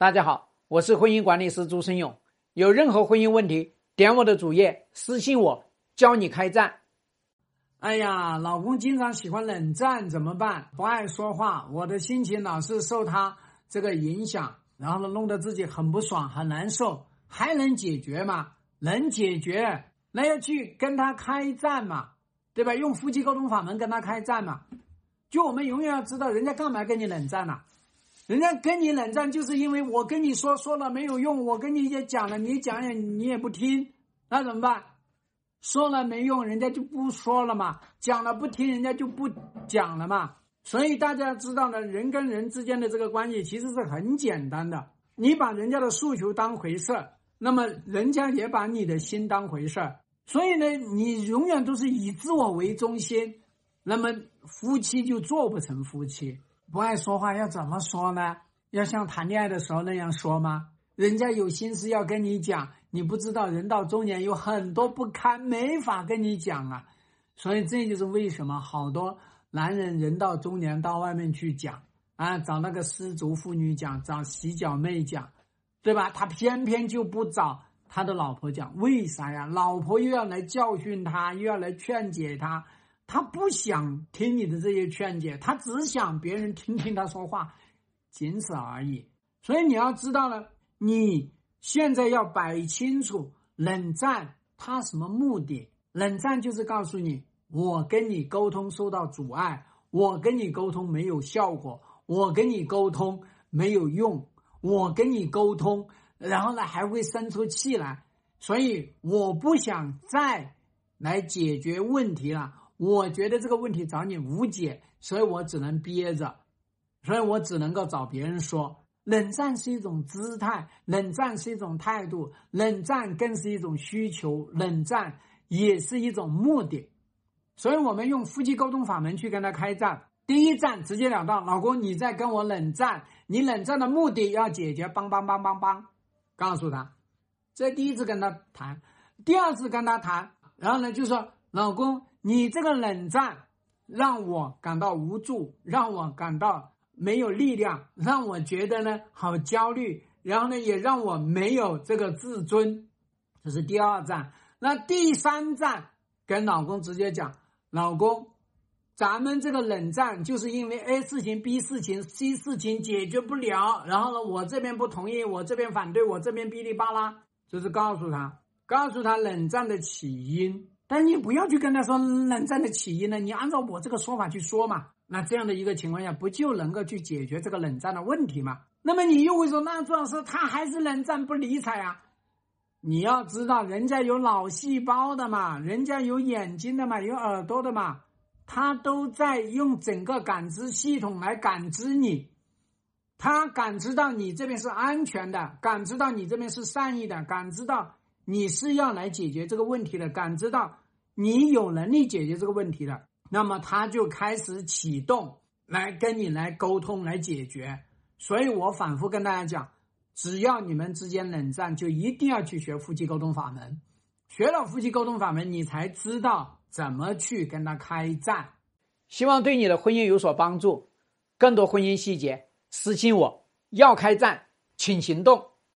大家好，我是婚姻管理师朱生勇。有任何婚姻问题，点我的主页私信我，教你开战。哎呀，老公经常喜欢冷战，怎么办？不爱说话，我的心情老是受他这个影响，然后呢，弄得自己很不爽，很难受。还能解决吗？能解决，那要去跟他开战嘛，对吧？用夫妻沟通法门跟他开战嘛。就我们永远要知道，人家干嘛跟你冷战呢？人家跟你冷战，就是因为我跟你说说了没有用，我跟你也讲了，你讲也你也不听，那怎么办？说了没用，人家就不说了嘛；讲了不听，人家就不讲了嘛。所以大家知道呢，人跟人之间的这个关系其实是很简单的。你把人家的诉求当回事儿，那么人家也把你的心当回事儿。所以呢，你永远都是以自我为中心，那么夫妻就做不成夫妻。不爱说话要怎么说呢？要像谈恋爱的时候那样说吗？人家有心事要跟你讲，你不知道人到中年有很多不堪，没法跟你讲啊。所以这就是为什么好多男人人到中年到外面去讲啊，找那个失足妇女讲，找洗脚妹讲，对吧？他偏偏就不找他的老婆讲，为啥呀？老婆又要来教训他，又要来劝解他。他不想听你的这些劝解，他只想别人听听他说话，仅此而已。所以你要知道了，你现在要摆清楚冷战他什么目的？冷战就是告诉你，我跟你沟通受到阻碍，我跟你沟通没有效果，我跟你沟通没有用，我跟你沟通，然后呢还会生出气来，所以我不想再来解决问题了。我觉得这个问题找你无解，所以我只能憋着，所以我只能够找别人说。冷战是一种姿态，冷战是一种态度，冷战更是一种需求，冷战也是一种目的。所以我们用夫妻沟通法门去跟他开战。第一战直截了当，老公你在跟我冷战，你冷战的目的要解决，帮帮帮帮帮，告诉他。这第一次跟他谈，第二次跟他谈，然后呢就说老公。你这个冷战让我感到无助，让我感到没有力量，让我觉得呢好焦虑，然后呢也让我没有这个自尊，这是第二站。那第三站跟老公直接讲，老公，咱们这个冷战就是因为 A 事情、B 事情、C 事情解决不了，然后呢我这边不同意，我这边反对，我这边哔哩吧啦，就是告诉他，告诉他冷战的起因。但你不要去跟他说冷战的起因呢？你按照我这个说法去说嘛，那这样的一个情况下，不就能够去解决这个冷战的问题吗？那么你又会说，那朱老师他还是冷战不理睬啊？你要知道，人家有脑细胞的嘛，人家有眼睛的嘛，有耳朵的嘛，他都在用整个感知系统来感知你，他感知到你这边是安全的，感知到你这边是善意的，感知到。你是要来解决这个问题的，感知到你有能力解决这个问题的，那么他就开始启动来跟你来沟通来解决。所以我反复跟大家讲，只要你们之间冷战，就一定要去学夫妻沟通法门。学了夫妻沟通法门，你才知道怎么去跟他开战。希望对你的婚姻有所帮助。更多婚姻细节，私信我。要开战，请行动。